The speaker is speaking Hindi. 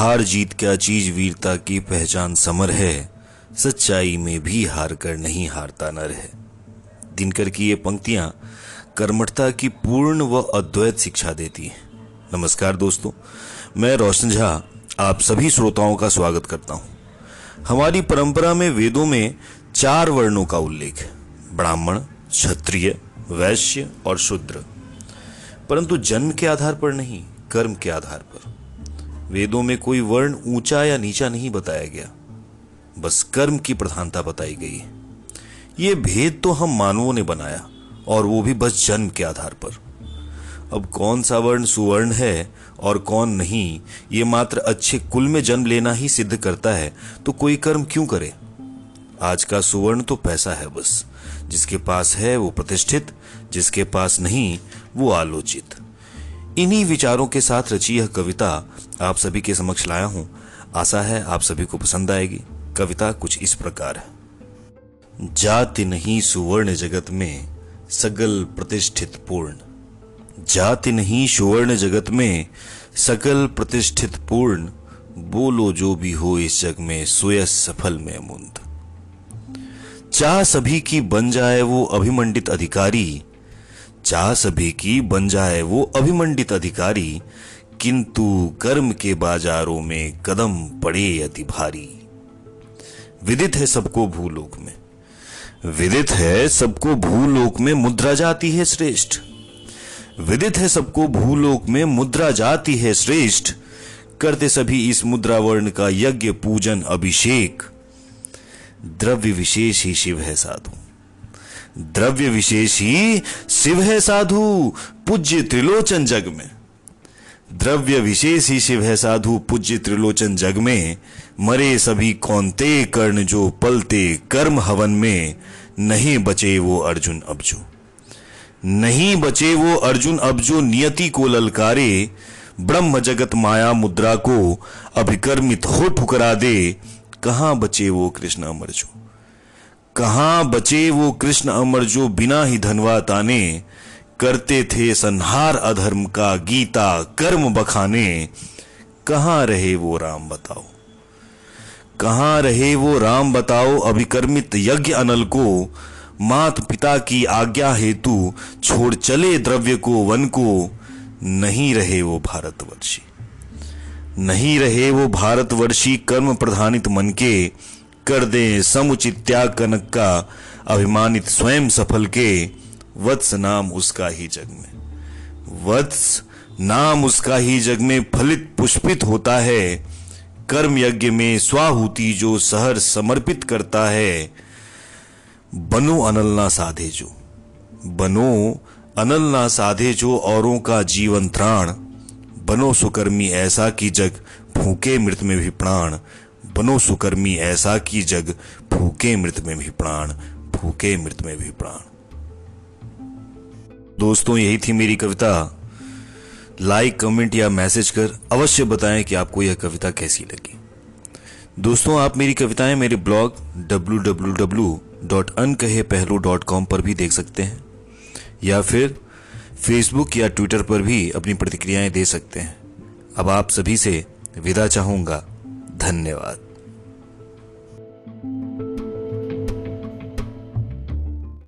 हार जीत क्या चीज़ वीरता की पहचान समर है? सच्चाई में भी हार कर नहीं हारता नर है। दिनकर की ये पंक्तियाँ कर्मठता की पूर्ण व अद्वैत शिक्षा देती हैं। नमस्कार दोस्तों, मैं रोशन झा, आप सभी श्रोताओं का स्वागत करता हूँ। हमारी परंपरा में वेदों में चार वर्णों का उल्लेख ब्राह्मण, क्षत्रिय, वैश्य और शूद्र। परंतु जन्म के आधार पर नहीं, कर्म के आधार पर। वेदों में कोई वर्ण ऊँचा या नीचा नहीं बताया गया। बस कर्म की प्रधानता बताई गई ये भेद तो हम मानवों ने बनाया, और वो भी बस जन्म के आधार पर। अब कौन सा वर्ण सुवर्ण है और कौन नहीं, ये मात्र अच्छे कुल में जन्म लेना ही सिद्ध करता है तो कोई कर्म क्यों करे? आज का सुवर्ण तो पैसा है बस। जिसके पास है वो प्रतिष्ठित, जिसके पास नहीं, वो आलोचित। इन्हीं विचारों के साथ रची यह कविता आप सभी के समक्ष लाया हूँ। आशा है आप सभी को पसंद आएगी। कविता कुछ इस प्रकार है। जाति नहीं सुवर्ण जगत में सकल प्रतिष्ठित पूर्ण। जाति नहीं सुवर्ण जगत में सकल प्रतिष्ठित पूर्ण। बोलो जो भी हो इस जग में सुयस सफल में मुंद चाह सभी की बन जाए वो अभिमंडित अधिकारी। चाह सभी की बन जाए वो अभिमंडित अधिकारी, किंतु कर्म के बाजारों में कदम पड़े अति भारी। विदित है सबको भूलोक में। विदित है सबको भूलोक में मुद्रा जाती है श्रेष्ठ। विदित है सबको भूलोक में मुद्रा जाती है श्रेष्ठ। करते सभी इस मुद्रा वर्ण का यज्ञ पूजन अभिषेक। द्रव्य विशेष ही शिव है साधु। द्रव्य विशेष ही शिव है साधु, पूज्य त्रिलोचन जग में। द्रव्य विशेष ही शिव है साधु, पूज्य त्रिलोचन जग में। मरे सभी कौनते कर्ण जो पलते कर्म हवन में। नहीं बचे वो अर्जुन अब जो नहीं बचे वो अर्जुन अब जो नियति को ललकारे। ब्रह्म जगत माया मुद्रा को अभिकर्मित हो ठुकरा दे। कहाँ बचे वो कृष्ण अमर जो? कहाँ बचे वो कृष्ण अमर जो बिना ही धनवा ताने? करते थे संहार अधर्म का गीता, कर्म बखाने। कहाँ रहे वो राम बताओ? कहाँ रहे वो राम बताओ अभिकर्मित यज्ञ अनल को? मात पिता की आज्ञा हेतु छोड़ चले द्रव्य को, वन को। नहीं रहे वो भारतवर्षी। नहीं रहे वो भारतवर्षी कर्म प्रधानित मन के। कर दे, समुचित त्याग कनक का अभिमानित स्वयं सफल के, वत्स नाम उसका ही जग में। वत्स नाम उसका ही जग में फलित पुष्पित होता है। कर्म यज्ञ में स्वाहुति जो सहर समर्पित करता है। बनो अनल ना साधे जो। बनो अनल ना साधे जो औरों का जीवन त्राण। बनो सुकर्मी ऐसा की जग फूके मृत में भी प्राण। बनो सुकर्मी, ऐसा की जग फूके मृत में भी प्राण, फूके मृत में भी प्राण। दोस्तों, यही थी मेरी कविता। लाइक कमेंट या मैसेज कर, अवश्य बताएँ कि आपको यह कविता कैसी लगी। दोस्तों, आप मेरी कविताएँ मेरे ब्लॉग www.unkahepehlu.com पर भी देख सकते हैं, या फिर फेसबुक या ट्विटर पर भी अपनी प्रतिक्रियाएँ दे सकते हैं। अब आप सभी से विदा चाहूँगा। धन्यवाद।